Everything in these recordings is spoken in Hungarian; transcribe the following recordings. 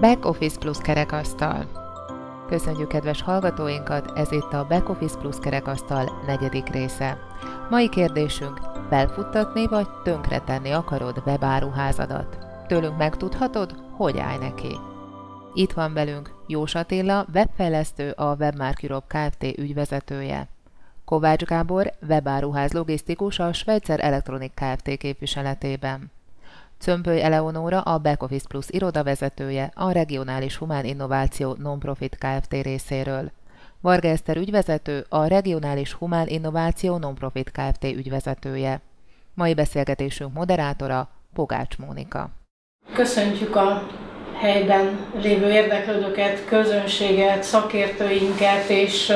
Back Office Plus kerekasztal. Köszönjük kedves hallgatóinkat, ez itt a Back Office Plus kerekasztal negyedik része. Mai kérdésünk, felfuttatni vagy tönkretenni akarod webáruházadat? Tőlünk megtudhatod, hogy állj neki. Itt van velünk Jós Attila, webfejlesztő, a Webmark Europe Kft. ügyvezetője. Kovács Gábor, webáruház logisztikus a Svejcer Electronic Kft. képviseletében. Cömpöly Eleonóra a Back Office Plus irodavezetője a Regionális Humán Innováció Nonprofit Kft. részéről. Varga Eszter ügyvezető, a Regionális Humán Innováció Nonprofit Kft. ügyvezetője. Mai beszélgetésünk moderátora Pogács Mónika. Köszöntjük a helyben lévő érdeklődőket, közönséget, szakértőinket, és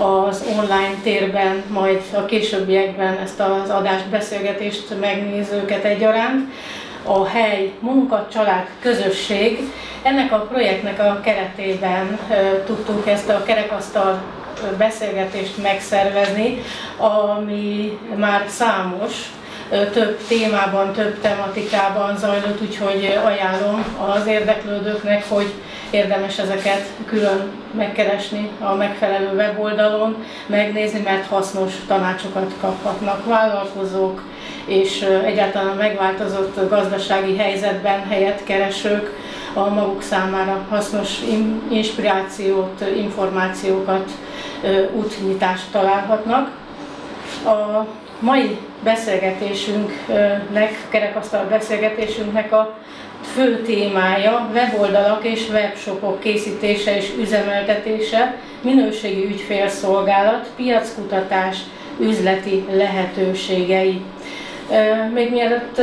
az online térben, majd a későbbiekben ezt az adást, beszélgetést megnézőket egyaránt a hely, munka, család, közösség. Ennek a projektnek a keretében tudtuk ezt a kerekasztal beszélgetést megszervezni, ami már számos, több témában, több tematikában zajlott, úgyhogy ajánlom az érdeklődőknek, hogy érdemes ezeket külön megkeresni a megfelelő weboldalon, megnézni, mert hasznos tanácsokat kaphatnak vállalkozók, és egyáltalán megváltozott gazdasági helyzetben helyet keresők a maguk számára hasznos inspirációt, információkat, útnyitást találhatnak. A mai beszélgetésünknek, kerekasztal beszélgetésünknek a fő témája weboldalak és webshopok készítése és üzemeltetése, minőségi ügyfélszolgálat, piackutatás, üzleti lehetőségei. Még mielőtt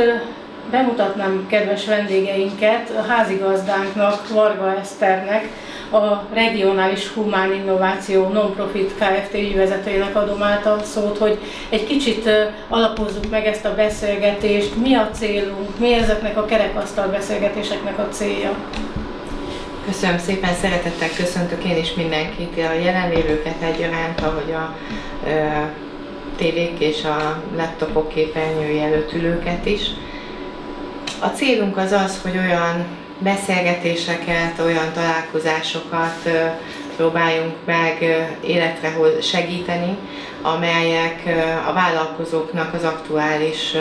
bemutatnám kedves vendégeinket, a házigazdánknak, Varga Eszternek, a Regionális Humán Innováció Nonprofit Kft. ügyvezetőjének adom át a szót, hogy egy kicsit alapozzuk meg ezt a beszélgetést, mi a célunk, mi ezeknek a kerekasztal beszélgetéseknek a célja. Köszönöm szépen, szeretettel köszöntök én is mindenkit, a jelenlévőket egyaránt, ahogy a tévék és a laptopok képernyői előtt ülőket is. A célunk az az, hogy olyan beszélgetéseket, olyan találkozásokat próbáljunk meg életre segíteni, amelyek a vállalkozóknak az aktuális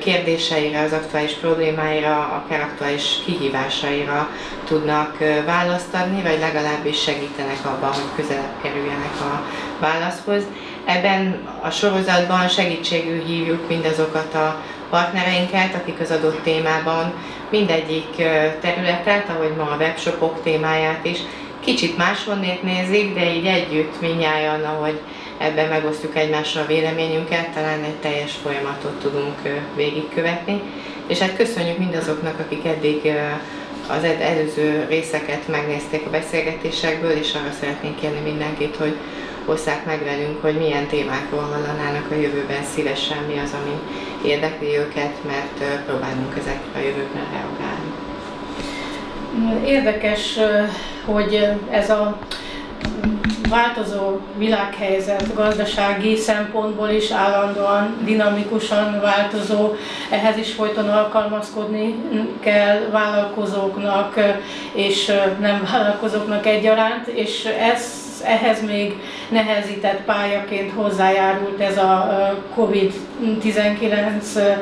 kérdéseire, az aktuális problémáira, akár aktuális kihívásaira tudnak választ adni, vagy legalábbis segítenek abban, hogy közelebb kerüljenek a válaszhoz. Ebben a sorozatban segítségül hívjuk mindazokat a partnereinket, akik az adott témában mindegyik területet, ahogy ma a webshopok témáját is, kicsit máshonnét nézik, de így együtt minnyáján, ahogy ebben megosztjuk egymással a véleményünket, talán egy teljes folyamatot tudunk végigkövetni. És hát köszönjük mindazoknak, akik eddig az előző részeket megnézték a beszélgetésekből, és arra szeretnénk kérni mindenkit, hogy osszák meg velünk, hogy milyen témákról hallanának a jövőben szívesen, mi az, ami érdekli őket, mert próbálunk ezekre a jövőben reagálni. Érdekes, hogy ez a változó világhelyzet gazdasági szempontból is állandóan, dinamikusan változó, ehhez is folyton alkalmazkodni kell vállalkozóknak és nem vállalkozóknak egyaránt, és ez ehhez még nehezített pályaként hozzájárult ez a COVID-19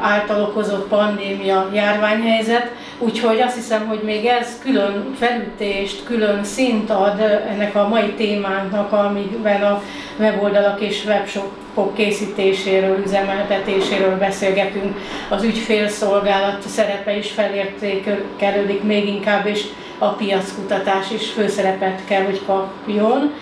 által okozott pandémia járványhelyzet, úgyhogy azt hiszem, hogy még ez külön felütést, külön szint ad ennek a mai témánknak, amiben a weboldalak és webshopok készítéséről, üzemeltetéséről beszélgetünk. Az ügyfélszolgálat szerepe is felértékelődik még inkább, és a piackutatás is főszerepet kell, hogy kapjon.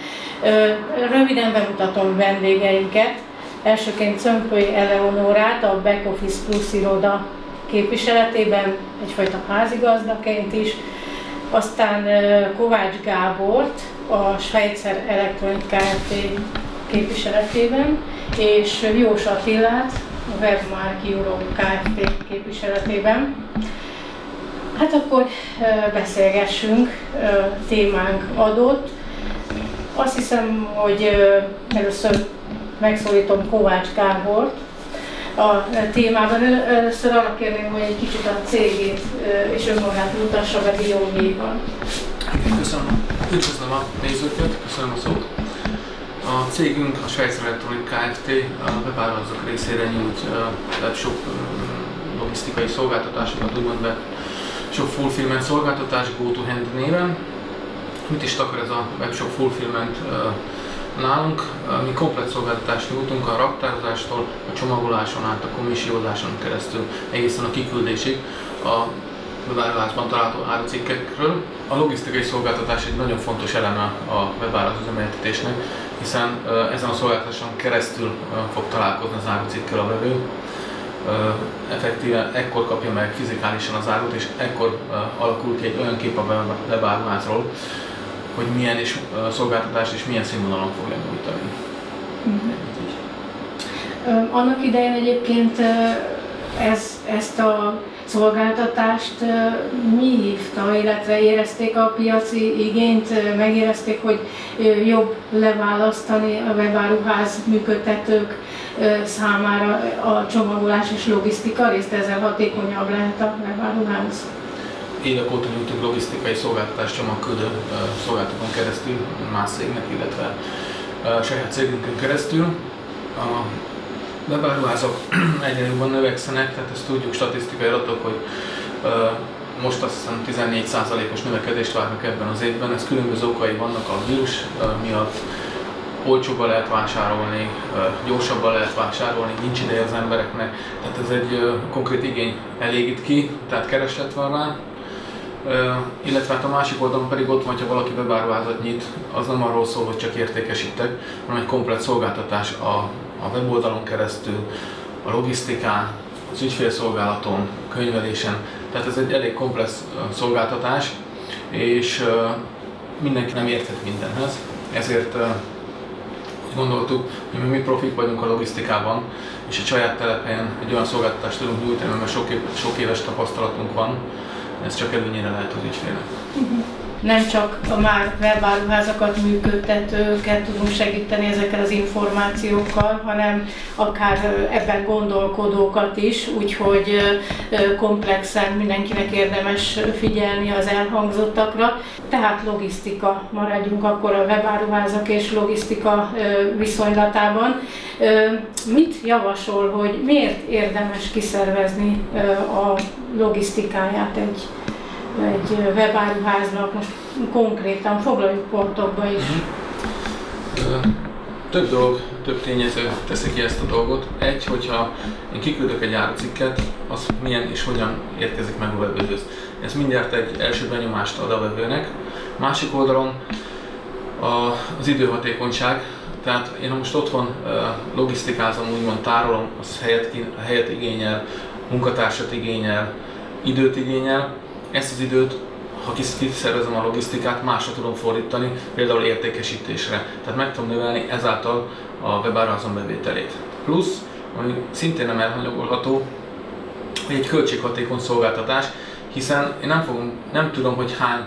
Röviden bemutatom vendégeinket. Elsőként Cömpöly Eleonórát, a Back Office Plus iroda képviseletében, egyfajta házigazdaként is, aztán Kovács Gábort, a Svejcer Electronic Kft. képviseletében, és Jós Attilát, a Webmark Europe Kft. képviseletében. Hát akkor beszélgessünk, témánk adott. Azt hiszem, hogy először megszólítom Kovács Gábort, a témában. Először arra kérném, hogy egy kicsit a cégét és önmagát mutassa be Diónyéban. Köszönöm. Üdvözlöm a nézőket, köszönöm a szót. A cégünk a Svájc Electronic Kft. a webáruházak részére nyújt webshop logisztikai szolgáltatásokat, úgymond webshop fulfillment szolgáltatás GoToHand néven. Mit is takar ez a webshop fulfillment nálunk? Mi komplet szolgáltatást nyújtunk a raktározástól, a csomagoláson át, a komissiózáson keresztül, egészen a kiküldésig a webáruházban található árucikkekről. A logisztikai szolgáltatás egy nagyon fontos eleme a webáruház üzemeltetésnek, hiszen ezen a szolgáltatáson keresztül fog találkozni az árucikkel a vevő. Effektíven ekkor kapja meg fizikálisan az árut, és ekkor alakul ki egy olyan kép a webáruházról, hogy milyen is szolgáltatás és milyen színvonalon fogja nyújtani. Mm-hmm. Annak idején egyébként ez, ezt a szolgáltatást mi hívta, illetve érezték a piaci igényt, megérezték, hogy jobb leválasztani a webáruház működtetők számára a csomagolás és logisztika részt, ezzel hatékonyabb lehet a webáruház. Évek óta nyújtunk logisztikai szolgáltatást csomagküldő szolgáltatókon keresztül, más cégnek, illetve saját cégünkön keresztül. A webáruházak egyre jobban növekszenek, tehát ezt tudjuk statisztikai adatok, hogy most azt hiszem 14%-os növekedést várnak ebben az évben. Ez különböző okai vannak a vírus miatt, olcsóbban lehet vásárolni, gyorsabban lehet vásárolni, nincs ideje az embereknek, tehát ez egy konkrét igény elégít ki, tehát kereslet van rá. Illetve hát a másik oldalon pedig ott van, ha valaki webáruházat nyit, az nem arról szól, hogy csak értékesítek, hanem egy komplet szolgáltatás a a weboldalon keresztül, a logisztikán, az ügyfélszolgálaton, könyvelésen. Tehát ez egy elég komplex szolgáltatás, és mindenki nem érthet mindenhez. Ezért gondoltuk, hogy mi profik vagyunk a logisztikában, és egy saját telepen egy olyan szolgáltatást tudunk nyújtani, mert sok, sok éves tapasztalatunk van, ez csak előnyére lehet az ügyfélnek. Uh-huh nem csak a már webáruházakat működtetőket tudunk segíteni ezekkel az információkkal, hanem akár ebben gondolkodókat is, úgyhogy komplexen mindenkinek érdemes figyelni az elhangzottakra. Tehát logisztika, maradjunk akkor a webáruházak és logisztika viszonylatában. Mit javasol, hogy miért érdemes kiszervezni a logisztikáját egy egy webáruháznak, most konkrétan foglaljuk pontokba is. Mhm. Több dolog, több tényező teszi ki ezt a dolgot. Egy, hogyha én kiküldök egy árucikket, az milyen és hogyan érkezik meg a vevőhöz. Ez mindjárt egy első benyomást ad a vevőnek. Másik oldalon a, az időhatékonyság, tehát én most otthon logisztikázom, úgymond tárolom, az helyet, helyet igényel, munkatársat igényel, időt igényel, ezt az időt, ha kiszervezem a logisztikát, másra tudom fordítani, például értékesítésre. Tehát meg tudom növelni ezáltal a webáruházam bevételét. Plusz, ami szintén nem elhanyagolható, hogy egy költséghatékony szolgáltatás, hiszen én nem, fogom, nem tudom, hogy hány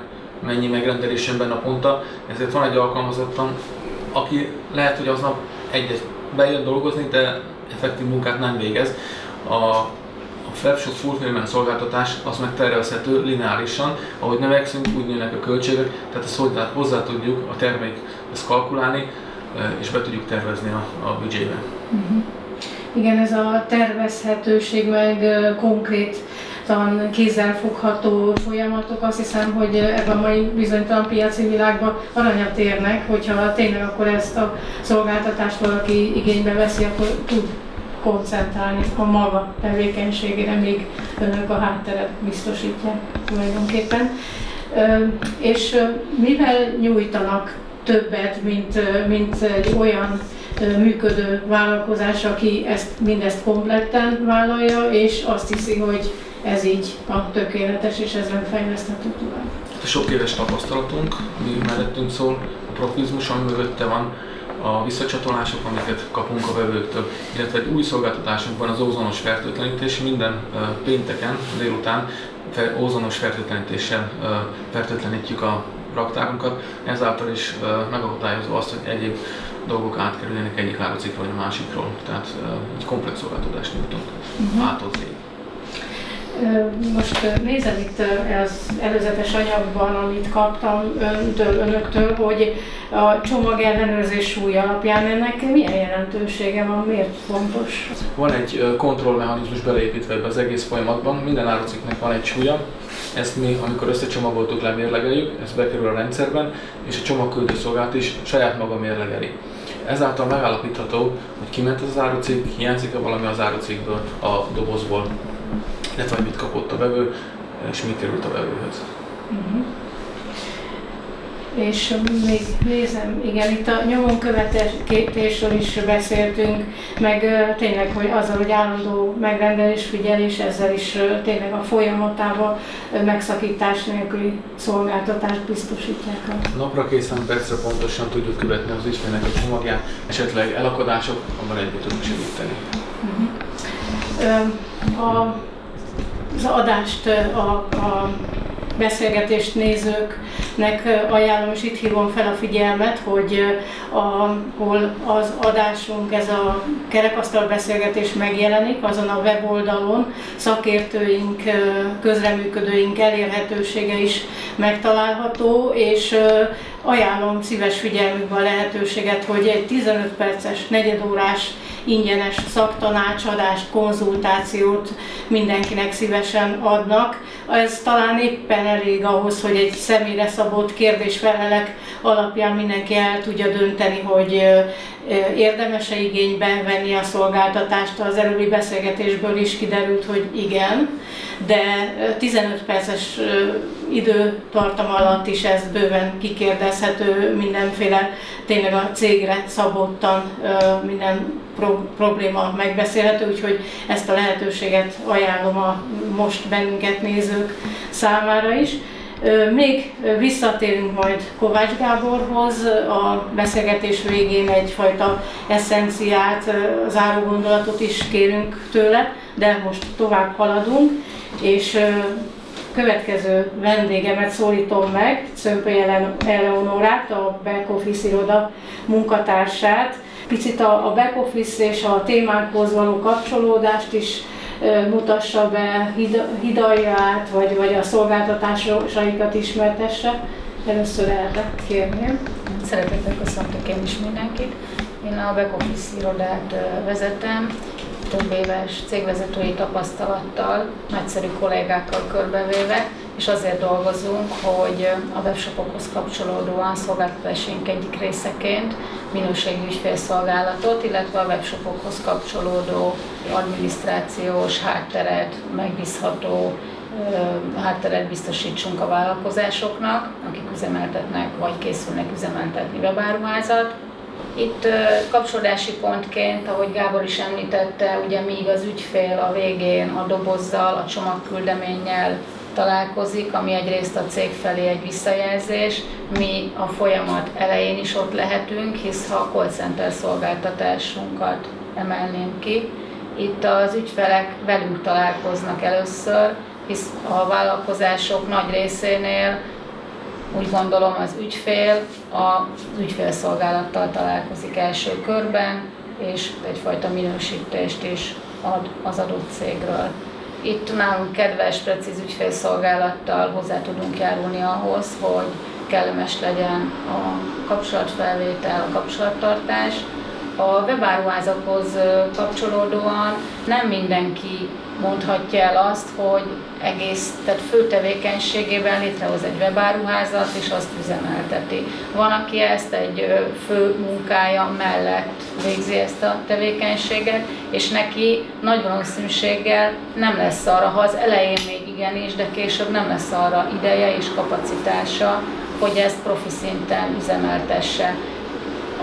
mennyi megrendelésem a ponta, ezért van egy alkalmazottam, aki lehet, hogy aznap egyet bejön dolgozni, de effektív munkát nem végez. A webshop fulfillment szolgáltatás az meg tervezhető lineárisan, ahogy növekszünk, úgy nőnek a költségek, tehát ezt hozzá, hozzá tudjuk a termék ezt kalkulálni, eh, és be tudjuk tervezni a, a büdzsébe. Uh-huh. Igen, ez a tervezhetőség meg eh, konkrét kézzelfogható folyamatok, azt hiszem, hogy ebben a mai bizonytalan piaci világban aranyat érnek, hogyha tényleg akkor ezt a szolgáltatást valaki igénybe veszi, akkor tud koncentrálni a maga tevékenységére, még önök a hátteret biztosítják tulajdonképpen. És mivel nyújtanak többet, mint, mint egy olyan működő vállalkozás, aki ezt mindezt kompletten vállalja, és azt hiszi, hogy ez így a tökéletes, és ezzel fejleszthető tovább. A sok éves tapasztalatunk, ami mellettünk szól, a profizmus, ami mögötte van, a visszacsatolások, amiket kapunk a vevőktől, illetve egy új szolgáltatásunk van az ózonos fertőtlenítés, minden pénteken délután ózonos fertőtlenítéssel fertőtlenítjük a raktárunkat, ezáltal is megakadályozva azt, hogy egyéb dolgok átkerüljenek egyik árucikről vagy a másikról. Tehát egy komplex szolgáltatást nyújtunk uh-huh. Most nézem itt az előzetes anyagban, amit kaptam öntől, önöktől, hogy a csomag ellenőrzés súly alapján ennek milyen jelentősége van, miért fontos? Van egy kontrollmechanizmus beleépítve ebbe az egész folyamatban, minden árucikknek van egy súlya, ezt mi, amikor összecsomagoltuk, lemérlegeljük, ez bekerül a rendszerben, és a csomagküldő szolgált is saját maga mérlegeli. Ezáltal megállapítható, hogy kiment az árucikk, hiányzik-e valami az árucikkből, a dobozból, illetve hogy mit kapott a vevő, és mi került a vevőhöz. Uh-huh. És még nézem, igen, itt a nyomon követésről is beszéltünk, meg tényleg, hogy azzal, hogy állandó megrendelés, figyelés, ezzel is tényleg a folyamatával megszakítás nélküli szolgáltatást biztosítják. Napra készen percre pontosan tudjuk követni az ügyfélnek a csomagját, esetleg elakadások, abban együtt tudunk segíteni. Uh-huh. A az adást, a, a beszélgetést nézőknek ajánlom, és itt hívom fel a figyelmet, hogy ahol az adásunk, ez a kerekasztal beszélgetés megjelenik, azon a weboldalon szakértőink, közreműködőink elérhetősége is megtalálható, és ajánlom szíves figyelmükbe a lehetőséget, hogy egy 15 perces, negyedórás ingyenes szaktanácsadást, konzultációt mindenkinek szívesen adnak. Ez talán éppen elég ahhoz, hogy egy személyre szabott kérdésfelelek alapján mindenki el tudja dönteni, hogy érdemes-e igénybe venni a szolgáltatást. Az előbbi beszélgetésből is kiderült, hogy igen, de 15 perces időtartam alatt is ez bőven kikérdezhető, mindenféle tényleg a cégre szabottan minden pro- probléma megbeszélhető, úgyhogy ezt a lehetőséget ajánlom a most bennünket nézők számára is. Még visszatérünk majd Kovács Gáborhoz, a beszélgetés végén egyfajta eszenciát, záró gondolatot is kérünk tőle, de most tovább haladunk, és következő vendégemet szólítom meg, Szömpöly Eleonorát, a Back Office iroda munkatársát. Picit a, a back office és a témákhoz való kapcsolódást is mutassa be, hidalját, vagy, vagy a szolgáltatásaikat ismertesse. Először erre kérném. Szeretettel köszöntök én is mindenkit. Én a back office irodát vezetem, több éves cégvezetői tapasztalattal, nagyszerű kollégákkal körbevéve, és azért dolgozunk, hogy a webshopokhoz kapcsolódóan szolgáltatásaink egyik részeként minőségi ügyfélszolgálatot, illetve a webshopokhoz kapcsolódó adminisztrációs hátteret, megbízható hátteret biztosítsunk a vállalkozásoknak, akik üzemeltetnek vagy készülnek üzemeltetni webáruházat, itt kapcsolódási pontként, ahogy Gábor is említette, ugye míg az ügyfél a végén a dobozzal, a csomagküldeménnyel találkozik, ami egyrészt a cég felé egy visszajelzés, mi a folyamat elején is ott lehetünk, hisz ha a call center szolgáltatásunkat emelném ki, itt az ügyfelek velünk találkoznak először, hisz a vállalkozások nagy részénél úgy gondolom az ügyfél az ügyfélszolgálattal találkozik első körben, és egyfajta minősítést is ad az adott cégről. Itt nálunk kedves, precíz ügyfélszolgálattal hozzá tudunk járulni ahhoz, hogy kellemes legyen a kapcsolatfelvétel, a kapcsolattartás, a webáruházakhoz kapcsolódóan nem mindenki mondhatja el azt, hogy egész, tehát fő tevékenységében létrehoz egy webáruházat, és azt üzemelteti. Van, aki ezt egy fő munkája mellett végzi ezt a tevékenységet, és neki nagy valószínűséggel nem lesz arra, ha az elején még igenis, de később nem lesz arra ideje és kapacitása, hogy ezt profi szinten üzemeltesse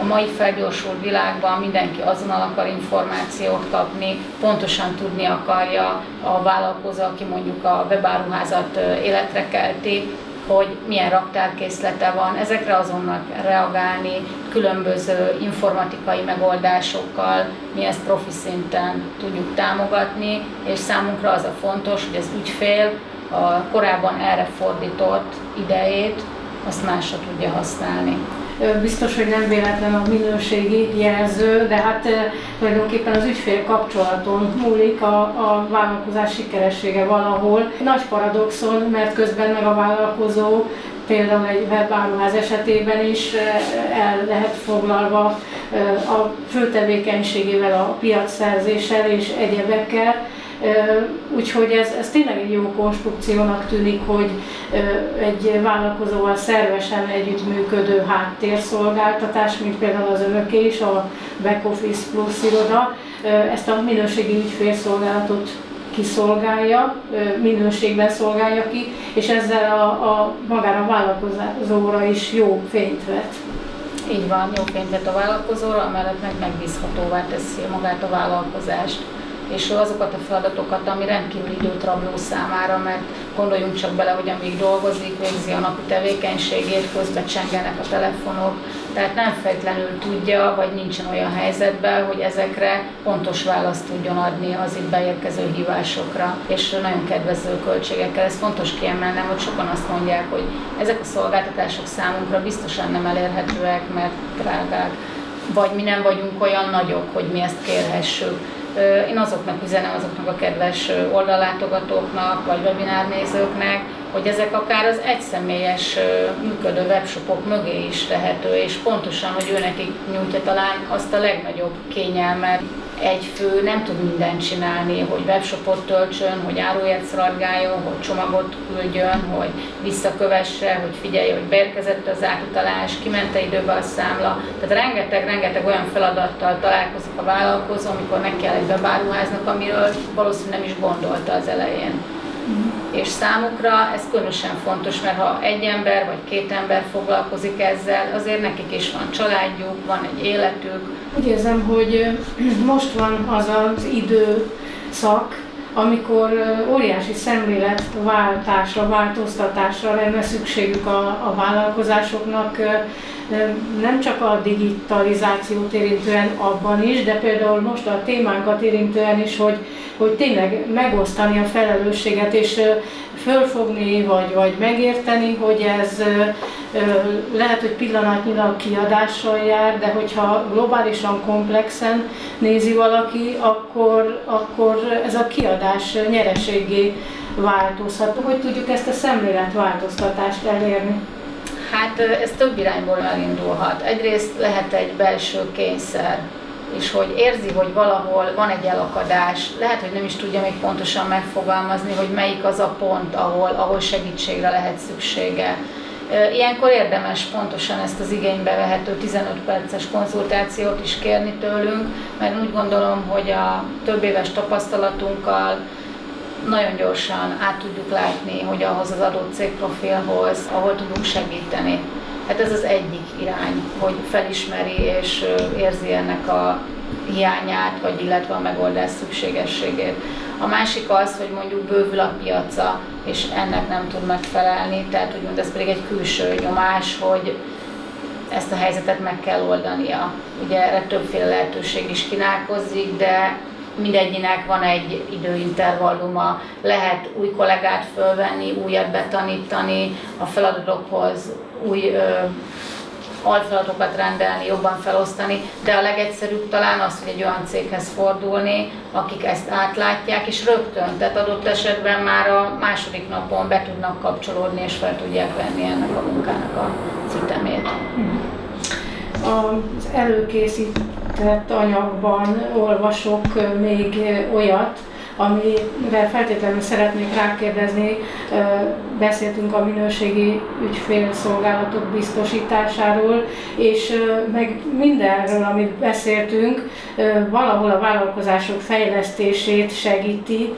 a mai felgyorsult világban mindenki azonnal akar információt kapni, pontosan tudni akarja a vállalkozó, aki mondjuk a webáruházat életre kelti, hogy milyen raktárkészlete van, ezekre azonnal reagálni, különböző informatikai megoldásokkal, mi ezt profi szinten tudjuk támogatni, és számunkra az a fontos, hogy az ügyfél a korábban erre fordított idejét azt másra tudja használni. Biztos, hogy nem véletlen a minőségi jelző, de hát tulajdonképpen az ügyfél kapcsolaton múlik a, a vállalkozás sikeressége valahol. Nagy paradoxon, mert közben meg a vállalkozó például egy webáruház esetében is el lehet foglalva a fő tevékenységével, a piacszerzéssel és egyebekkel, Úgyhogy ez, ez tényleg egy jó konstrukciónak tűnik, hogy egy vállalkozóval szervesen együttműködő háttérszolgáltatás, mint például az önöké is, a Back Office Plus iroda, ezt a minőségi ügyfélszolgálatot kiszolgálja, minőségben szolgálja ki, és ezzel a, a magára a vállalkozóra is jó fényt vet. Így van, jó fényt vet a vállalkozóra, amellett meg megbízhatóvá teszi magát a vállalkozást és azokat a feladatokat, ami rendkívül időt rabló számára, mert gondoljunk csak bele, hogy amíg dolgozik, végzi a napi tevékenységét, közben csengenek a telefonok, tehát nem feltétlenül tudja, vagy nincsen olyan helyzetben, hogy ezekre pontos választ tudjon adni az itt beérkező hívásokra, és nagyon kedvező költségekkel. Ez fontos kiemelnem, hogy sokan azt mondják, hogy ezek a szolgáltatások számunkra biztosan nem elérhetőek, mert drágák, vagy mi nem vagyunk olyan nagyok, hogy mi ezt kérhessük én azoknak üzenem, azoknak a kedves oldallátogatóknak, vagy webinárnézőknek, hogy ezek akár az egyszemélyes működő webshopok mögé is tehető, és pontosan, hogy ő nekik nyújtja talán azt a legnagyobb kényelmet, egy fő nem tud mindent csinálni, hogy webshopot töltsön, hogy áruját szaladgáljon, hogy csomagot küldjön, hogy visszakövesse, hogy figyelje, hogy beérkezett az átutalás, kimente időbe a számla. Tehát rengeteg-rengeteg olyan feladattal találkozik a vállalkozó, amikor neki kell egy webáruháznak, amiről valószínűleg nem is gondolta az elején. Mm. És számukra ez különösen fontos, mert ha egy ember vagy két ember foglalkozik ezzel, azért nekik is van családjuk, van egy életük, úgy érzem, hogy most van az az időszak, amikor óriási szemléletváltásra, változtatásra lenne szükségük a, a vállalkozásoknak, nem csak a digitalizációt érintően abban is, de például most a témánkat érintően is, hogy, hogy tényleg megosztani a felelősséget, és fölfogni, vagy, vagy megérteni, hogy ez lehet, hogy pillanatnyilag kiadással jár, de hogyha globálisan komplexen nézi valaki, akkor, akkor ez a kiadás nyereségé változhat. Hogy tudjuk ezt a szemléletváltoztatást elérni? Hát ez több irányból elindulhat. Egyrészt lehet egy belső kényszer, és hogy érzi, hogy valahol van egy elakadás, lehet, hogy nem is tudja még pontosan megfogalmazni, hogy melyik az a pont, ahol, ahol segítségre lehet szüksége. Ilyenkor érdemes pontosan ezt az igénybe vehető 15 perces konzultációt is kérni tőlünk, mert úgy gondolom, hogy a több éves tapasztalatunkkal nagyon gyorsan át tudjuk látni, hogy ahhoz az adott cégprofilhoz, ahol tudunk segíteni. Hát ez az egyik irány, hogy felismeri és érzi ennek a hiányát, vagy illetve a megoldás szükségességét. A másik az, hogy mondjuk bővül a piaca, és ennek nem tud megfelelni, tehát úgymond ez pedig egy külső nyomás, hogy ezt a helyzetet meg kell oldania. Ugye erre többféle lehetőség is kínálkozik, de mindegyinek van egy időintervalluma, lehet új kollégát fölvenni, újat betanítani, a feladatokhoz új ö, alfeladatokat rendelni, jobban felosztani, de a legegyszerűbb talán az, hogy egy olyan céghez fordulni, akik ezt átlátják, és rögtön, tehát adott esetben már a második napon be tudnak kapcsolódni, és fel tudják venni ennek a munkának a ütemét. Az előkészített anyagban olvasok még olyat, amire feltétlenül szeretnék rákérdezni, beszéltünk a minőségi ügyfélszolgálatok biztosításáról, és meg mindenről, amit beszéltünk, valahol a vállalkozások fejlesztését segíti,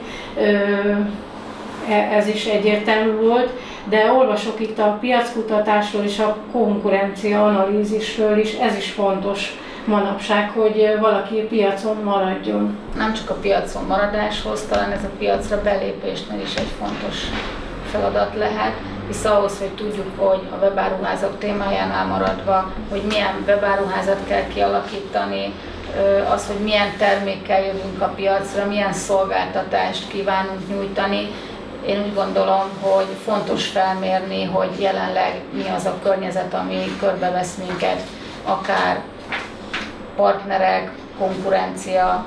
e, ez is egyértelmű volt, de olvasok itt a piackutatásról és a konkurencia analízisről is, ez is fontos manapság, hogy valaki piacon maradjon. Nem csak a piacon maradáshoz, talán ez a piacra belépésnél is egy fontos feladat lehet, hisz ahhoz, hogy tudjuk, hogy a webáruházak témájánál maradva, hogy milyen webáruházat kell kialakítani, az, hogy milyen termékkel jövünk a piacra, milyen szolgáltatást kívánunk nyújtani, Én úgy gondolom, hogy fontos felmérni, hogy jelenleg mi az a környezet, ami körbevesz minket, akár partnerek, konkurencia,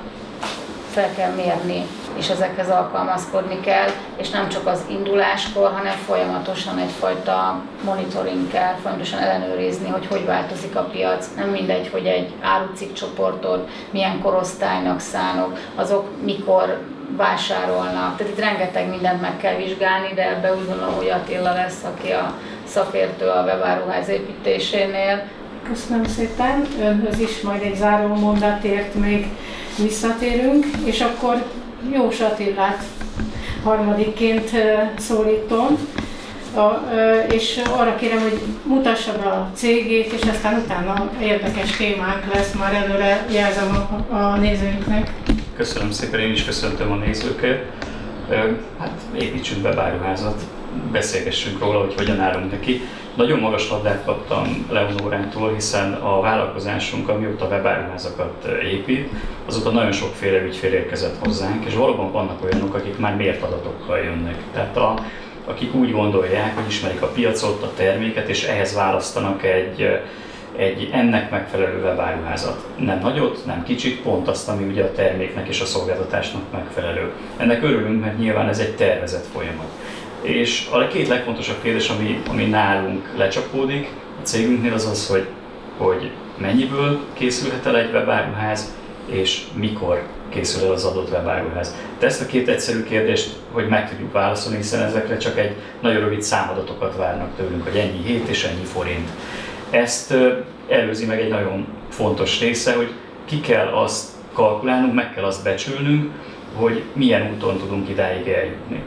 fel kell mérni, és ezekhez alkalmazkodni kell, és nem csak az induláskor, hanem folyamatosan egyfajta monitoring kell, folyamatosan ellenőrizni, hogy hogy változik a piac. Nem mindegy, hogy egy árucik csoportot milyen korosztálynak szánok, azok mikor vásárolnak. Tehát itt rengeteg mindent meg kell vizsgálni, de ebbe úgy gondolom, hogy Attila lesz, aki a szakértő a webáruház építésénél. Köszönöm szépen, önhöz is majd egy záró mondatért még visszatérünk, és akkor Jós Attilát harmadikként szólítom, és arra kérem, hogy mutassa be a cégét, és aztán utána érdekes témánk lesz, már előre jelzem a, a nézőinknek. Köszönöm szépen, én is köszöntöm a nézőket. Hát építsünk be báruházat, beszélgessünk róla, hogy hogyan állunk neki. Nagyon magas labdát kaptam Leonorától, hiszen a vállalkozásunk, amióta webáruházakat épít, azóta nagyon sokféle ügyfél érkezett hozzánk, és valóban vannak olyanok, akik már mért adatokkal jönnek. Tehát a, akik úgy gondolják, hogy ismerik a piacot, a terméket, és ehhez választanak egy, egy ennek megfelelő webáruházat. Nem nagyot, nem kicsit, pont azt, ami ugye a terméknek és a szolgáltatásnak megfelelő. Ennek örülünk, mert nyilván ez egy tervezett folyamat. És a két legfontosabb kérdés, ami, ami nálunk lecsapódik a cégünknél, az az, hogy, hogy mennyiből készülhet el egy webáruház, és mikor készül el az adott webáruház. De ezt a két egyszerű kérdést, hogy meg tudjuk válaszolni, hiszen ezekre csak egy nagyon rövid számadatokat várnak tőlünk, hogy ennyi hét és ennyi forint. Ezt előzi meg egy nagyon fontos része, hogy ki kell azt kalkulálnunk, meg kell azt becsülnünk, hogy milyen úton tudunk idáig eljutni.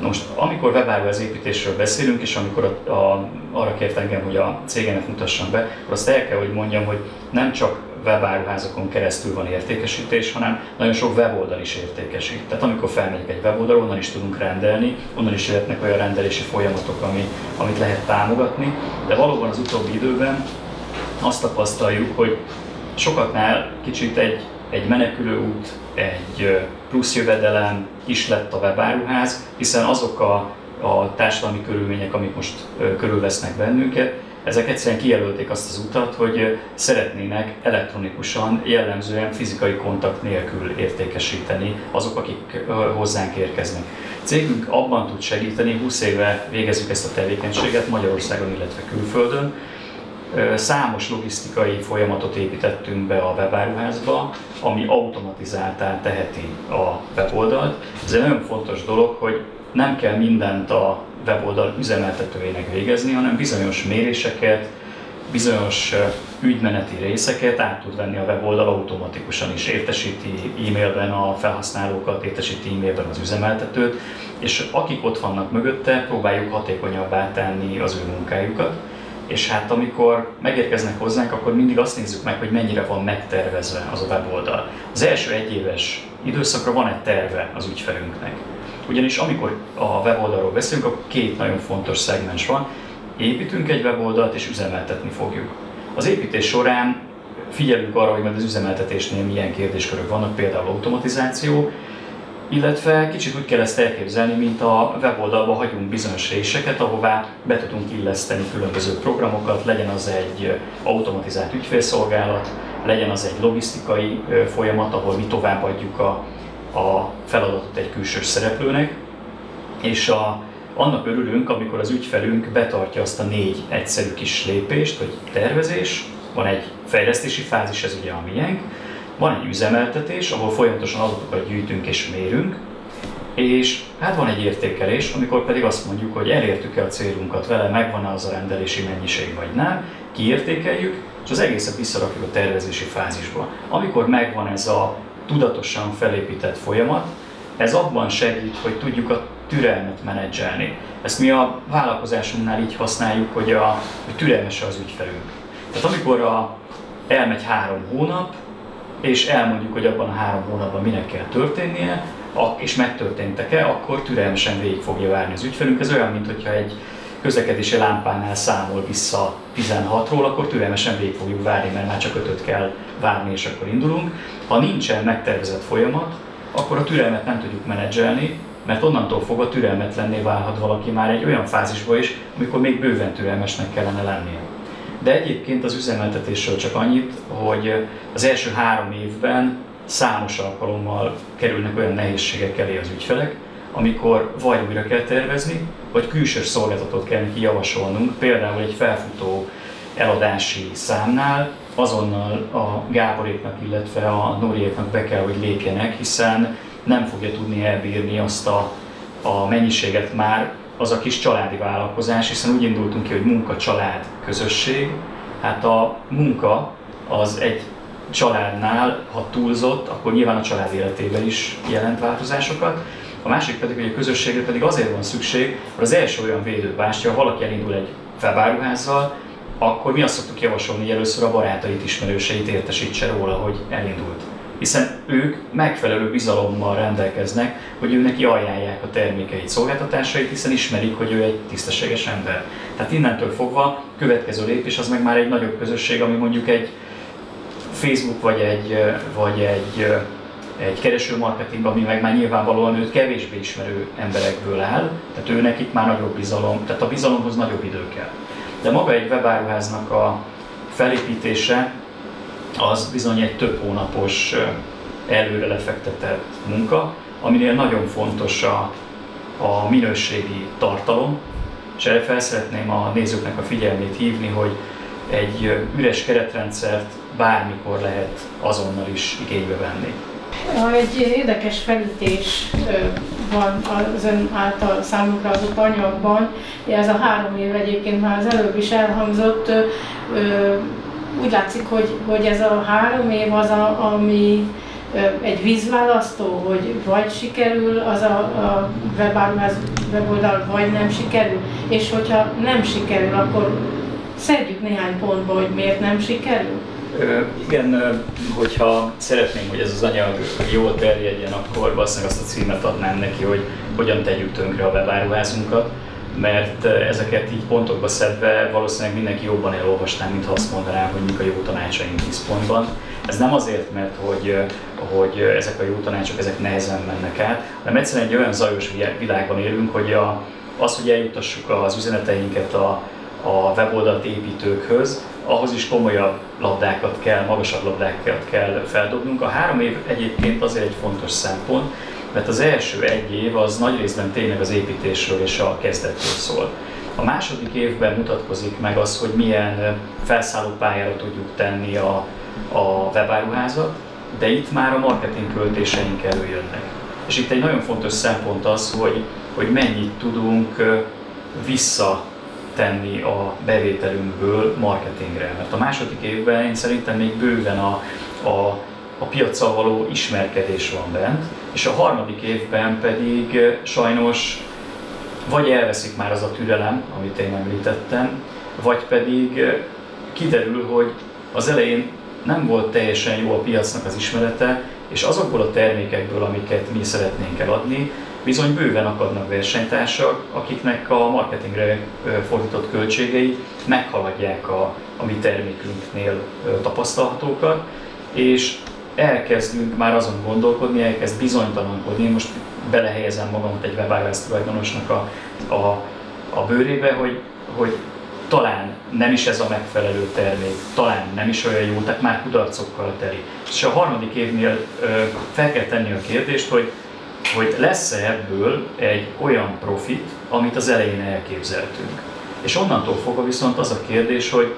Most, amikor webáruház építésről beszélünk, és amikor a, a, arra kért engem, hogy a cégemet mutassam be, akkor azt el kell, hogy mondjam, hogy nem csak webáruházakon keresztül van értékesítés, hanem nagyon sok weboldal is értékesít. Tehát amikor felmegyek egy weboldalon, onnan is tudunk rendelni, onnan is jöhetnek olyan rendelési folyamatok, ami, amit lehet támogatni, de valóban az utóbbi időben azt tapasztaljuk, hogy sokaknál kicsit egy, egy menekülő út, egy plusz jövedelem is lett a webáruház, hiszen azok a, a társadalmi körülmények, amik most körülvesznek bennünket, ezek egyszerűen kijelölték azt az utat, hogy szeretnének elektronikusan, jellemzően fizikai kontakt nélkül értékesíteni azok, akik hozzánk érkeznek. Cégünk abban tud segíteni, 20 éve végezzük ezt a tevékenységet Magyarországon, illetve külföldön, Számos logisztikai folyamatot építettünk be a webáruházba, ami automatizáltá teheti a weboldalt. Ez egy nagyon fontos dolog, hogy nem kell mindent a weboldal üzemeltetőjének végezni, hanem bizonyos méréseket, bizonyos ügymeneti részeket át tud venni a weboldal automatikusan is, értesíti e-mailben a felhasználókat, értesíti e-mailben az üzemeltetőt, és akik ott vannak mögötte, próbáljuk hatékonyabbá tenni az ő munkájukat és hát amikor megérkeznek hozzánk, akkor mindig azt nézzük meg, hogy mennyire van megtervezve az a weboldal. Az első egyéves időszakra van egy terve az ügyfelünknek. Ugyanis amikor a weboldalról beszélünk, akkor két nagyon fontos szegmens van. Építünk egy weboldalt és üzemeltetni fogjuk. Az építés során figyelünk arra, hogy majd az üzemeltetésnél milyen kérdéskörök vannak, például automatizáció, illetve kicsit úgy kell ezt elképzelni, mint a weboldalba hagyunk bizonyos réseket, ahová be tudunk illeszteni különböző programokat, legyen az egy automatizált ügyfélszolgálat, legyen az egy logisztikai folyamat, ahol mi továbbadjuk a, a feladatot egy külső szereplőnek, és a, annak örülünk, amikor az ügyfelünk betartja azt a négy egyszerű kis lépést, hogy tervezés, van egy fejlesztési fázis, ez ugye a miénk, van egy üzemeltetés, ahol folyamatosan adatokat gyűjtünk és mérünk, és hát van egy értékelés, amikor pedig azt mondjuk, hogy elértük-e a célunkat vele, megvan-e az a rendelési mennyiség vagy nem, kiértékeljük, és az egészet visszarakjuk a tervezési fázisba. Amikor megvan ez a tudatosan felépített folyamat, ez abban segít, hogy tudjuk a türelmet menedzselni. Ezt mi a vállalkozásunknál így használjuk, hogy, a, hogy türelmes az ügyfelünk. Tehát amikor a, elmegy három hónap, és elmondjuk, hogy abban a három hónapban minek kell történnie, és megtörténtek-e, akkor türelmesen végig fogja várni az ügyfelünk. Ez olyan, mintha egy közlekedési lámpánál számol vissza 16-ról, akkor türelmesen végig fogjuk várni, mert már csak 5 kell várni, és akkor indulunk. Ha nincsen megtervezett folyamat, akkor a türelmet nem tudjuk menedzselni, mert onnantól fogva türelmetlenné válhat valaki már egy olyan fázisba is, amikor még bőven türelmesnek kellene lennie. De egyébként az üzemeltetésről csak annyit, hogy az első három évben számos alkalommal kerülnek olyan nehézségek elé az ügyfelek, amikor vagy újra kell tervezni, vagy külsős szolgáltatót kell neki javasolnunk, például egy felfutó eladási számnál azonnal a Gáboréknak, illetve a Noriéknak be kell, hogy lépjenek, hiszen nem fogja tudni elbírni azt a, a mennyiséget már az a kis családi vállalkozás, hiszen úgy indultunk ki, hogy munka, család, közösség. Hát a munka az egy családnál, ha túlzott, akkor nyilván a család életében is jelent változásokat. A másik pedig, hogy a közösségre pedig azért van szükség, mert az első olyan védőbástya, ha valaki elindul egy felbáruházzal, akkor mi azt szoktuk javasolni, hogy először a barátait, ismerőseit értesítse róla, hogy elindult. Hiszen ők megfelelő bizalommal rendelkeznek, hogy ő neki ajánlják a termékeit, szolgáltatásait, hiszen ismerik, hogy ő egy tisztességes ember. Tehát innentől fogva következő lépés az meg már egy nagyobb közösség, ami mondjuk egy Facebook vagy egy, vagy egy, egy kereső marketing, ami meg már nyilvánvalóan őt kevésbé ismerő emberekből áll, tehát ő nekik már nagyobb bizalom, tehát a bizalomhoz nagyobb idő kell. De maga egy webáruháznak a felépítése az bizony egy több hónapos előre lefektetett munka, aminél nagyon fontos a, a minőségi tartalom, és erre fel szeretném a nézőknek a figyelmét hívni, hogy egy üres keretrendszert bármikor lehet azonnal is igénybe venni. Egy érdekes felütés van az ön által számunkra adott anyagban. Ez a három év egyébként már az előbb is elhangzott. Úgy látszik, hogy, hogy ez a három év az, a, ami egy vízválasztó, hogy vagy sikerül az a, a webáruház weboldal, vagy nem sikerül, és hogyha nem sikerül, akkor szedjük néhány pontba, hogy miért nem sikerül. Igen, hogyha szeretném, hogy ez az anyag jól terjedjen, akkor valószínűleg azt a címet adnám neki, hogy hogyan tegyük tönkre a webáruházunkat, mert ezeket így pontokba szedve valószínűleg mindenki jobban elolvasná, mint ha azt mondaná, hogy mik a jó tanácsaink 10 pontban. Ez nem azért, mert hogy, hogy ezek a jó tanácsok ezek nehezen mennek át, hanem egyszerűen egy olyan zajos világban élünk, hogy a, az, hogy eljutassuk az üzeneteinket a, a weboldalt építőkhöz, ahhoz is komolyabb labdákat kell, magasabb labdákat kell feldobnunk. A három év egyébként azért egy fontos szempont, mert az első egy év az nagy részben tényleg az építésről és a kezdetről szól. A második évben mutatkozik meg az, hogy milyen felszálló pályára tudjuk tenni a, a webáruházat, de itt már a marketing költéseink előjönnek. És itt egy nagyon fontos szempont az, hogy, hogy mennyit tudunk vissza tenni a bevételünkből marketingre. Mert a második évben én szerintem még bőven a, a, a piacsal való ismerkedés van bent, és a harmadik évben pedig sajnos vagy elveszik már az a türelem, amit én említettem, vagy pedig kiderül, hogy az elején nem volt teljesen jó a piacnak az ismerete, és azokból a termékekből, amiket mi szeretnénk eladni, bizony bőven akadnak versenytársak, akiknek a marketingre fordított költségei meghaladják a, a mi termékünknél tapasztalhatókat, és elkezdünk már azon gondolkodni, elkezd bizonytalankodni, én most belehelyezem magamat egy webáruház tulajdonosnak a, a, a bőrébe, hogy, hogy talán nem is ez a megfelelő termék, talán nem is olyan jó, tehát már kudarcokkal teli. És a harmadik évnél fel kell tenni a kérdést, hogy hogy lesz-e ebből egy olyan profit, amit az elején elképzeltünk. És onnantól fogva viszont az a kérdés, hogy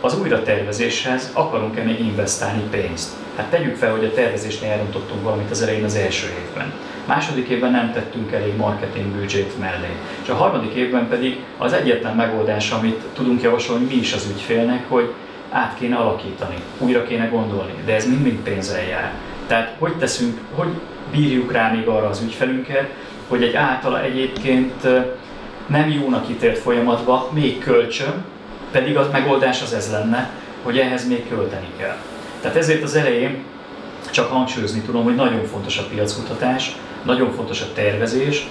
az újratervezéshez akarunk-e még investálni pénzt? Hát tegyük fel, hogy a tervezésnél elrontottunk valamit az elején az első évben. Második évben nem tettünk elég marketing büdzsét mellé. És a harmadik évben pedig az egyetlen megoldás, amit tudunk javasolni mi is az ügyfélnek, hogy át kéne alakítani, újra kéne gondolni, de ez mind-mind pénzzel jár. Tehát hogy teszünk, hogy bírjuk rá még arra az ügyfelünket, hogy egy általa egyébként nem jónak ítélt folyamatba még kölcsön, pedig az megoldás az ez lenne, hogy ehhez még költeni kell. Tehát ezért az elején csak hangsúlyozni tudom, hogy nagyon fontos a piackutatás, nagyon fontos a tervezés,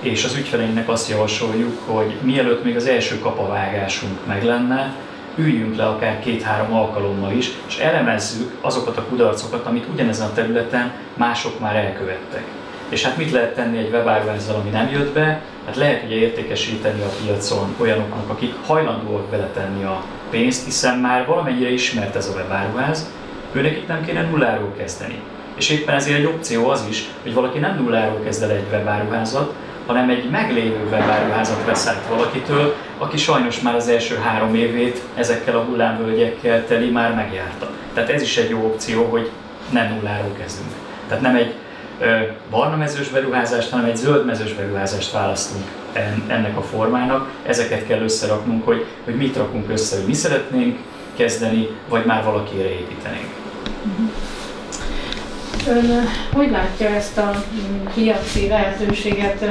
és az ügyfeleinknek azt javasoljuk, hogy mielőtt még az első kapavágásunk meg lenne, üljünk le akár két-három alkalommal is, és elemezzük azokat a kudarcokat, amit ugyanezen a területen mások már elkövettek. És hát mit lehet tenni egy webáruházzal, ami nem jött be? Hát lehet ugye értékesíteni a piacon olyanoknak, akik hajlandóak beletenni a pénzt, hiszen már valamennyire ismert ez a webáruház, őnek itt nem kéne nulláról kezdeni. És éppen ezért egy opció az is, hogy valaki nem nulláról kezd el egy webáruházat, hanem egy meglévő webáruházat vesz át valakitől, aki sajnos már az első három évét ezekkel a hullámvölgyekkel teli már megjárta. Tehát ez is egy jó opció, hogy nem nulláról kezdünk. Tehát nem egy barna mezős beruházást, hanem egy zöld mezős beruházást választunk ennek a formának. Ezeket kell összeraknunk, hogy, hogy mit rakunk össze, hogy mi szeretnénk kezdeni, vagy már valakire építenénk. Uh-huh. Ön hogy látja ezt a piaci lehetőséget,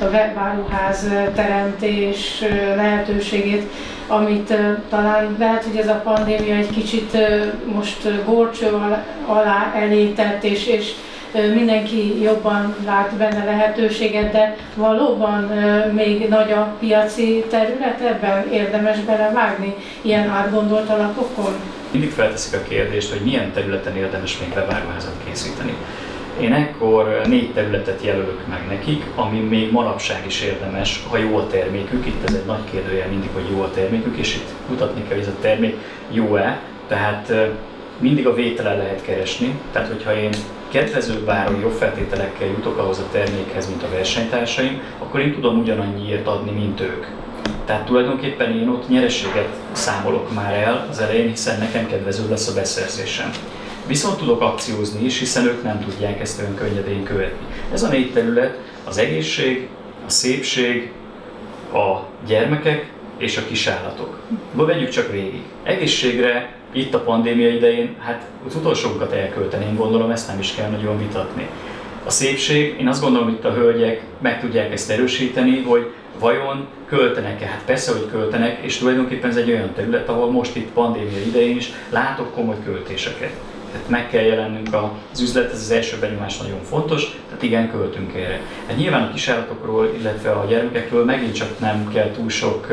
a webáruház teremtés lehetőségét, amit talán lehet, hogy ez a pandémia egy kicsit most górcső alá elétett, és, és mindenki jobban lát benne lehetőséget, de valóban még nagy a piaci terület ebben érdemes belevágni ilyen átgondolt alapokon? Mindig felteszik a kérdést, hogy milyen területen érdemes még webáruházat készíteni. Én ekkor négy területet jelölök meg nekik, ami még manapság is érdemes, ha jó a termékük. Itt ez egy nagy kérdőjel mindig, hogy jó a termékük, és itt mutatni kell, hogy ez a termék jó-e. Tehát mindig a vétele lehet keresni. Tehát, hogyha én kedvezőbb áron, jobb feltételekkel jutok ahhoz a termékhez, mint a versenytársaim, akkor én tudom ugyanannyiért adni, mint ők. Tehát tulajdonképpen én ott nyereséget számolok már el az elején, hiszen nekem kedvező lesz a beszerzésem. Viszont tudok akciózni is, hiszen ők nem tudják ezt olyan könnyedén követni. Ez a négy terület az egészség, a szépség, a gyermekek és a kisállatok. Vegyük csak végig. Egészségre itt a pandémia idején, hát az utolsókat elkölteném, gondolom ezt nem is kell nagyon vitatni. A szépség, én azt gondolom, hogy itt a hölgyek meg tudják ezt erősíteni, hogy vajon költenek-e? Hát persze, hogy költenek, és tulajdonképpen ez egy olyan terület, ahol most itt pandémia idején is látok komoly költéseket. Tehát meg kell jelennünk az üzlet, ez az első benyomás nagyon fontos, tehát igen, költünk erre. Hát nyilván a kisállatokról, illetve a gyermekekről megint csak nem kell túl sok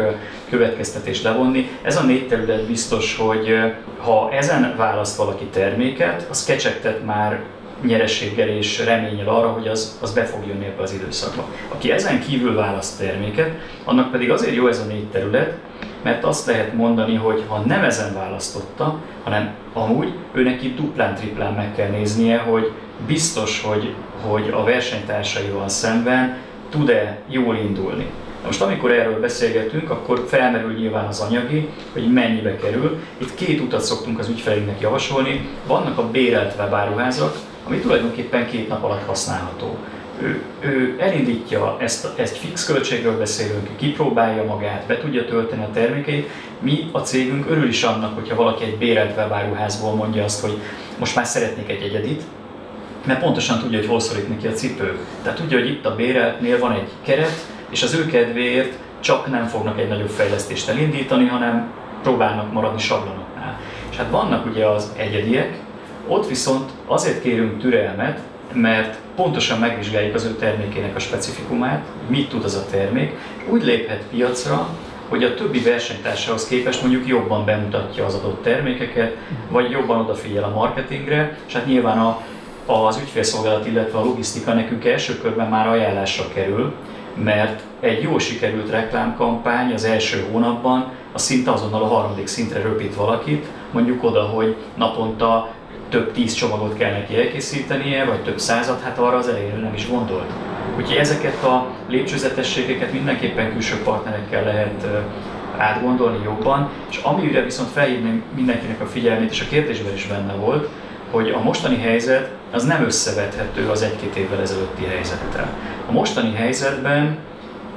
következtetést levonni. Ez a négy terület biztos, hogy ha ezen választ valaki terméket, az kecsegtet már nyerességgel és reményel arra, hogy az, az be fog jönni ebbe az időszakba. Aki ezen kívül választ terméket, annak pedig azért jó ez a négy terület, mert azt lehet mondani, hogy ha nem ezen választotta, hanem amúgy ő neki duplán, triplán meg kell néznie, hogy biztos, hogy, hogy a versenytársaival szemben tud-e jól indulni. Most amikor erről beszélgetünk, akkor felmerül nyilván az anyagi, hogy mennyibe kerül. Itt két utat szoktunk az ügyfeleinknek javasolni. Vannak a bérelt webáruházak, ami tulajdonképpen két nap alatt használható. Ő, ő elindítja ezt, ezt fix költségről beszélünk, kipróbálja magát, be tudja tölteni a termékeit. Mi a cégünk örül is annak, hogyha valaki egy bérelt webáruházból mondja azt, hogy most már szeretnék egy egyedit, mert pontosan tudja, hogy hol szorít neki a cipő. Tehát tudja, hogy itt a béreltnél van egy keret, és az ő kedvéért csak nem fognak egy nagyobb fejlesztést elindítani, hanem próbálnak maradni sablonoknál. És hát vannak ugye az egyediek, ott viszont azért kérünk türelmet, mert pontosan megvizsgáljuk az ő termékének a specifikumát, mit tud az a termék, úgy léphet piacra, hogy a többi versenytársához képest mondjuk jobban bemutatja az adott termékeket, vagy jobban odafigyel a marketingre, és hát nyilván a, az ügyfélszolgálat, illetve a logisztika nekünk első körben már ajánlásra kerül, mert egy jó sikerült reklámkampány az első hónapban a szinte azonnal a harmadik szintre röpít valakit, mondjuk oda, hogy naponta több tíz csomagot kell neki elkészítenie, vagy több százat, hát arra az elején nem is gondolt. Úgyhogy ezeket a lépcsőzetességeket mindenképpen külső partnerekkel lehet átgondolni jobban, és amire viszont felhívni mindenkinek a figyelmét, és a kérdésben is benne volt, hogy a mostani helyzet az nem összevethető az egy-két évvel ezelőtti helyzettel. A mostani helyzetben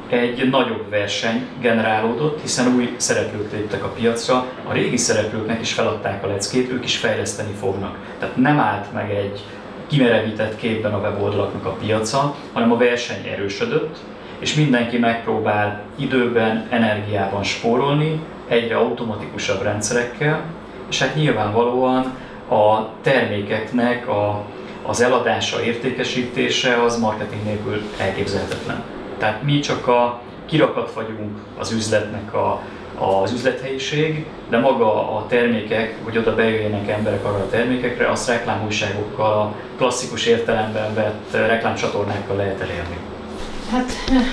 egy nagyobb verseny generálódott, hiszen új szereplők léptek a piacra, a régi szereplőknek is feladták a leckét, ők is fejleszteni fognak. Tehát nem állt meg egy kimerevített képben a weboldalaknak a piaca, hanem a verseny erősödött, és mindenki megpróbál időben, energiában spórolni, egyre automatikusabb rendszerekkel, és hát nyilvánvalóan a termékeknek a, az eladása, értékesítése az marketing nélkül elképzelhetetlen. Tehát mi csak a kirakat vagyunk az üzletnek a, az üzlethelyiség, de maga a termékek, hogy oda bejöjjenek emberek arra a termékekre, azt reklámújságokkal, a klasszikus értelemben vett reklámcsatornákkal lehet elérni. Hát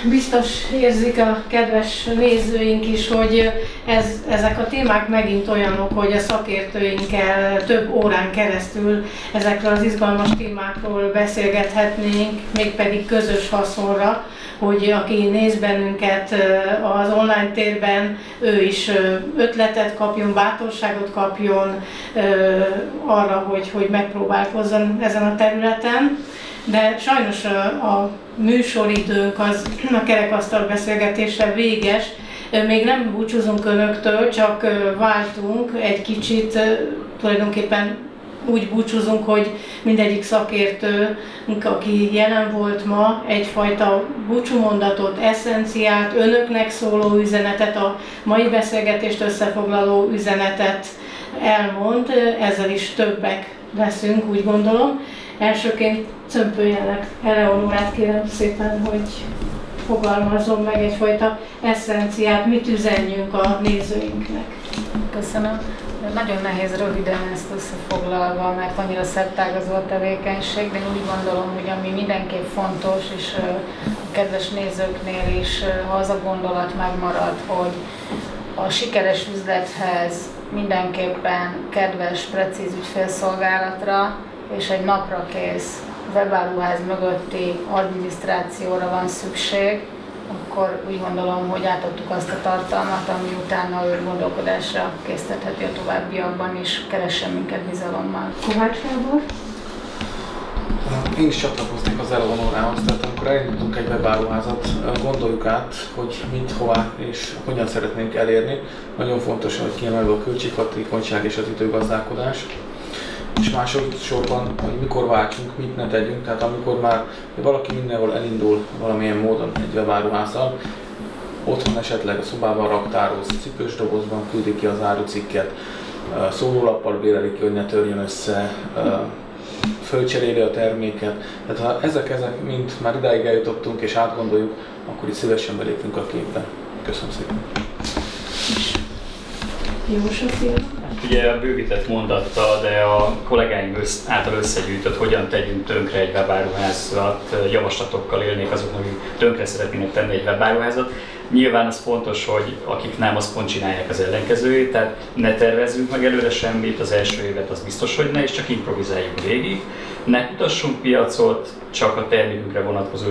biztos érzik a kedves nézőink is, hogy ez, ezek a témák megint olyanok, hogy a szakértőinkkel több órán keresztül ezekről az izgalmas témákról beszélgethetnénk, mégpedig közös haszonra, hogy aki néz bennünket az online térben, ő is ötletet kapjon, bátorságot kapjon arra, hogy, hogy megpróbálkozzon ezen a területen de sajnos a, a műsoridőnk az a kerekasztal beszélgetésre véges. Még nem búcsúzunk önöktől, csak váltunk egy kicsit, tulajdonképpen úgy búcsúzunk, hogy mindegyik szakértő, aki jelen volt ma, egyfajta búcsúmondatot, eszenciát, önöknek szóló üzenetet, a mai beszélgetést összefoglaló üzenetet elmond, ezzel is többek leszünk, úgy gondolom. Elsőként Cömpöljenek Eleonorát kérem szépen, hogy fogalmazom meg egyfajta eszenciát, mit üzenjünk a nézőinknek. Köszönöm. Nagyon nehéz röviden ezt összefoglalva, mert annyira szertágazó a tevékenység, de én úgy gondolom, hogy ami mindenképp fontos, és a kedves nézőknél is, ha az a gondolat megmarad, hogy a sikeres üzlethez mindenképpen kedves, precíz ügyfélszolgálatra és egy napra kész webáruház mögötti adminisztrációra van szükség, akkor úgy gondolom, hogy átadtuk azt a tartalmat, ami utána ő gondolkodásra késztetheti a továbbiakban is, keressen minket bizalommal. Kovács Gábor? Én is csatlakoznék az Eleonorához, tehát amikor elindítunk egy webáruházat, gondoljuk át, hogy mit, hová és hogyan szeretnénk elérni. Nagyon fontos, hogy kiemelve a költséghatékonyság és az időgazdálkodás és másodszorban, hogy mikor váltsunk, mit ne tegyünk, tehát amikor már valaki mindenhol elindul valamilyen módon egy webáruházzal, otthon esetleg a szobában raktároz, cipős dobozban küldi ki az árucikket, szórólappal béreli ki, hogy ne törjön össze, fölcseréli a terméket. Tehát ha ezek, ezek mind már idáig eljutottunk és átgondoljuk, akkor itt szívesen belépünk a képbe. Köszönöm szépen. Jó, Sofia ugye a bővített mondatta, de a kollégáim össz, által összegyűjtött, hogyan tegyünk tönkre egy webáruházat, javaslatokkal élnék azoknak, akik tönkre szeretnének tenni egy webáruházat. Nyilván az fontos, hogy akik nem, az pont csinálják az ellenkezőjét, tehát ne tervezzünk meg előre semmit, az első évet az biztos, hogy ne, és csak improvizáljunk végig. Ne kutassunk piacot, csak a termékünkre vonatkozó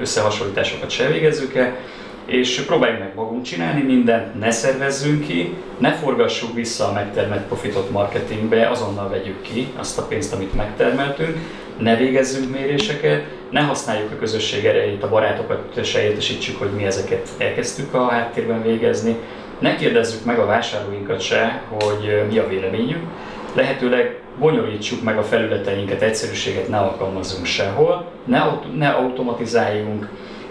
összehasonlításokat se végezzük el, és próbáljuk meg magunk csinálni mindent, ne szervezzünk ki, ne forgassuk vissza a megtermelt profitot marketingbe, azonnal vegyük ki azt a pénzt, amit megtermeltünk, ne végezzünk méréseket, ne használjuk a közösség erejét, a barátokat se értesítsük, hogy mi ezeket elkezdtük a háttérben végezni, ne kérdezzük meg a vásárlóinkat se, hogy mi a véleményük, lehetőleg bonyolítsuk meg a felületeinket, egyszerűséget ne alkalmazzunk sehol, ne, ne automatizáljunk,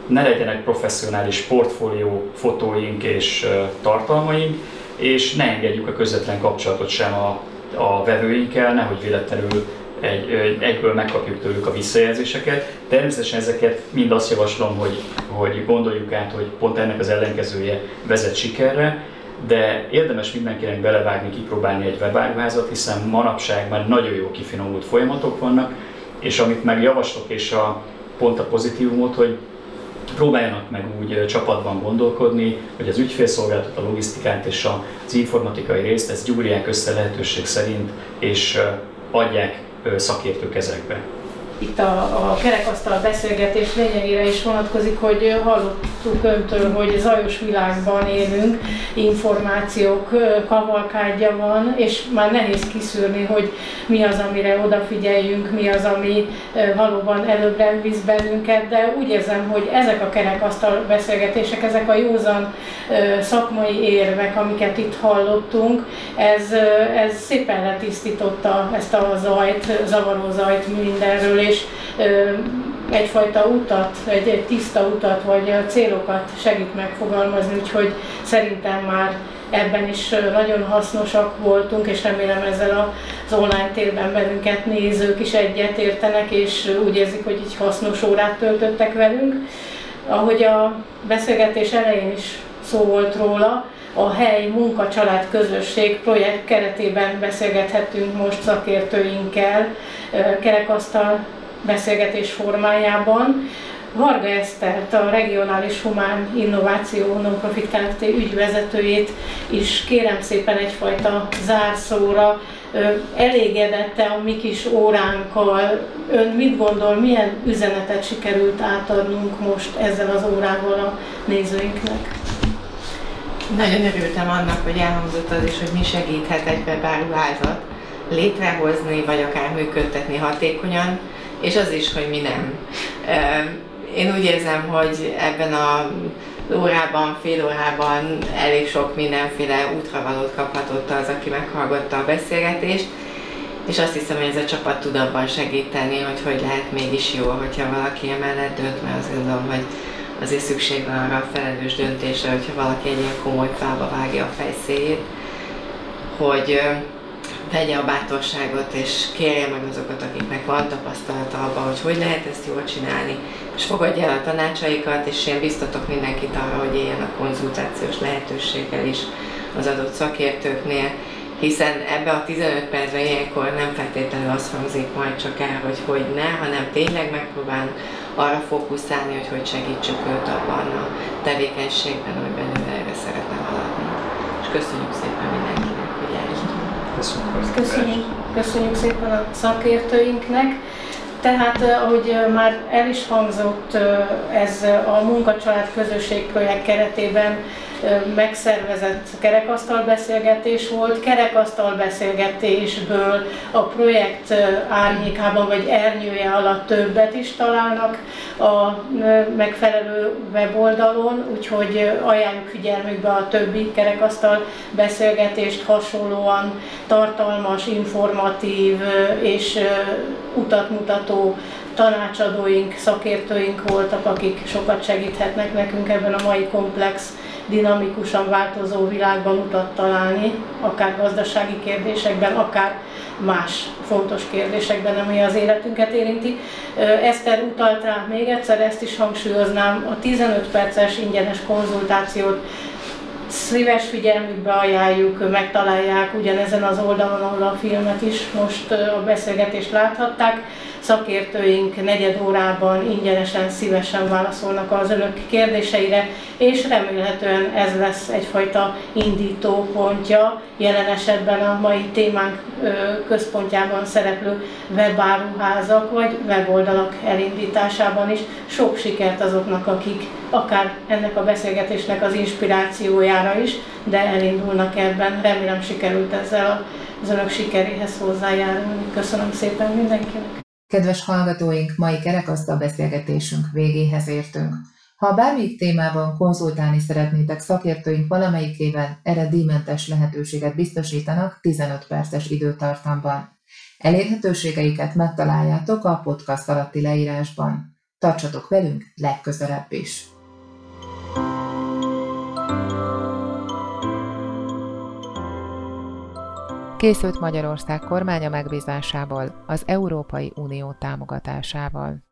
ne legyenek professzionális portfólió fotóink és tartalmaink, és ne engedjük a közvetlen kapcsolatot sem a, a vevőinkkel, nehogy véletlenül egy, egyből megkapjuk tőlük a visszajelzéseket. Természetesen ezeket mind azt javaslom, hogy, hogy gondoljuk át, hogy pont ennek az ellenkezője vezet sikerre, de érdemes mindenkinek belevágni, kipróbálni egy webáruházat, hiszen manapság már nagyon jó kifinomult folyamatok vannak, és amit meg javaslok, és a, pont a pozitívumot, hogy próbáljanak meg úgy csapatban gondolkodni, hogy az ügyfélszolgáltat, a logisztikát és az informatikai részt, ezt gyúrják össze lehetőség szerint, és adják szakértő kezekbe itt a, a kerekasztal beszélgetés lényegére is vonatkozik, hogy hallottuk öntől, hogy zajos világban élünk, információk kavalkádja van, és már nehéz kiszűrni, hogy mi az, amire odafigyeljünk, mi az, ami valóban előbbre visz bennünket, de úgy érzem, hogy ezek a kerekasztal beszélgetések, ezek a józan szakmai érvek, amiket itt hallottunk, ez, ez szépen letisztította ezt a zajt, zavaró zajt mindenről, és egyfajta utat, egy, egy tiszta utat, vagy célokat segít megfogalmazni, úgyhogy szerintem már ebben is nagyon hasznosak voltunk, és remélem ezzel az online térben bennünket nézők is egyet értenek, és úgy érzik, hogy így hasznos órát töltöttek velünk. Ahogy a beszélgetés elején is szó volt róla. A hely munka-család közösség projekt keretében beszélgethettünk most szakértőinkkel kerekasztal beszélgetés formájában. Varga Esztert, a Regionális Humán Innováció Nonprofit Kft. ügyvezetőjét is kérem szépen egyfajta zárszóra. Elégedette a mi kis óránkkal. Ön mit gondol, milyen üzenetet sikerült átadnunk most ezzel az órával a nézőinknek? Nagyon örültem annak, hogy elhangzott az is, hogy mi segíthet egy webáruházat létrehozni, vagy akár működtetni hatékonyan, és az is, hogy mi nem. Én úgy érzem, hogy ebben a órában, fél órában elég sok mindenféle útravalót kaphatott az, aki meghallgatta a beszélgetést, és azt hiszem, hogy ez a csapat tud abban segíteni, hogy hogy lehet mégis jó, hogyha valaki emellett dönt, mert azt gondolom, hogy azért szükség van arra a felelős döntésre, hogyha valaki egy ilyen komoly fába vágja a fejszéjét, hogy vegye a bátorságot, és kérje meg azokat, akiknek van tapasztalata abban, hogy hogy lehet ezt jól csinálni, és fogadja el a tanácsaikat, és én biztatok mindenkit arra, hogy éljen a konzultációs lehetőséggel is az adott szakértőknél, hiszen ebbe a 15 percben ilyenkor nem feltétlenül az hangzik majd csak el, hogy hogy ne, hanem tényleg megpróbál arra fókuszálni, hogy hogy segítsük őt abban a tevékenységben, amiben ő erre szeretne haladni. És köszönjük szépen mindenkinek, hogy eljött. Köszönjük, köszönjük szépen a szakértőinknek. Tehát, eh, ahogy eh, már el is hangzott, eh, ez a munkacsalád közösség projekt keretében megszervezett kerekasztal beszélgetés volt. Kerekasztal beszélgetésből a projekt árnyékában vagy ernyője alatt többet is találnak a megfelelő weboldalon, úgyhogy ajánljuk figyelmükbe a többi kerekasztal beszélgetést hasonlóan tartalmas, informatív és utat mutató tanácsadóink, szakértőink voltak, akik sokat segíthetnek nekünk ebben a mai komplex dinamikusan változó világban utat találni, akár gazdasági kérdésekben, akár más fontos kérdésekben, ami az életünket érinti. Eszter utalt rá még egyszer, ezt is hangsúlyoznám, a 15 perces ingyenes konzultációt szíves figyelmükbe ajánljuk, megtalálják ugyanezen az oldalon, ahol a filmet is most a beszélgetést láthatták szakértőink negyed órában ingyenesen, szívesen válaszolnak az önök kérdéseire, és remélhetően ez lesz egyfajta indító pontja, jelen esetben a mai témánk központjában szereplő webáruházak vagy weboldalak elindításában is. Sok sikert azoknak, akik akár ennek a beszélgetésnek az inspirációjára is, de elindulnak ebben. Remélem sikerült ezzel az önök sikeréhez hozzájárulni. Köszönöm szépen mindenkinek! Kedves hallgatóink, mai kerekasztal beszélgetésünk végéhez értünk. Ha bármelyik témában konzultálni szeretnétek szakértőink valamelyikében, erre díjmentes lehetőséget biztosítanak 15 perces időtartamban. Elérhetőségeiket megtaláljátok a podcast alatti leírásban. Tartsatok velünk legközelebb is! Készült Magyarország kormánya megbízásából az Európai Unió támogatásával.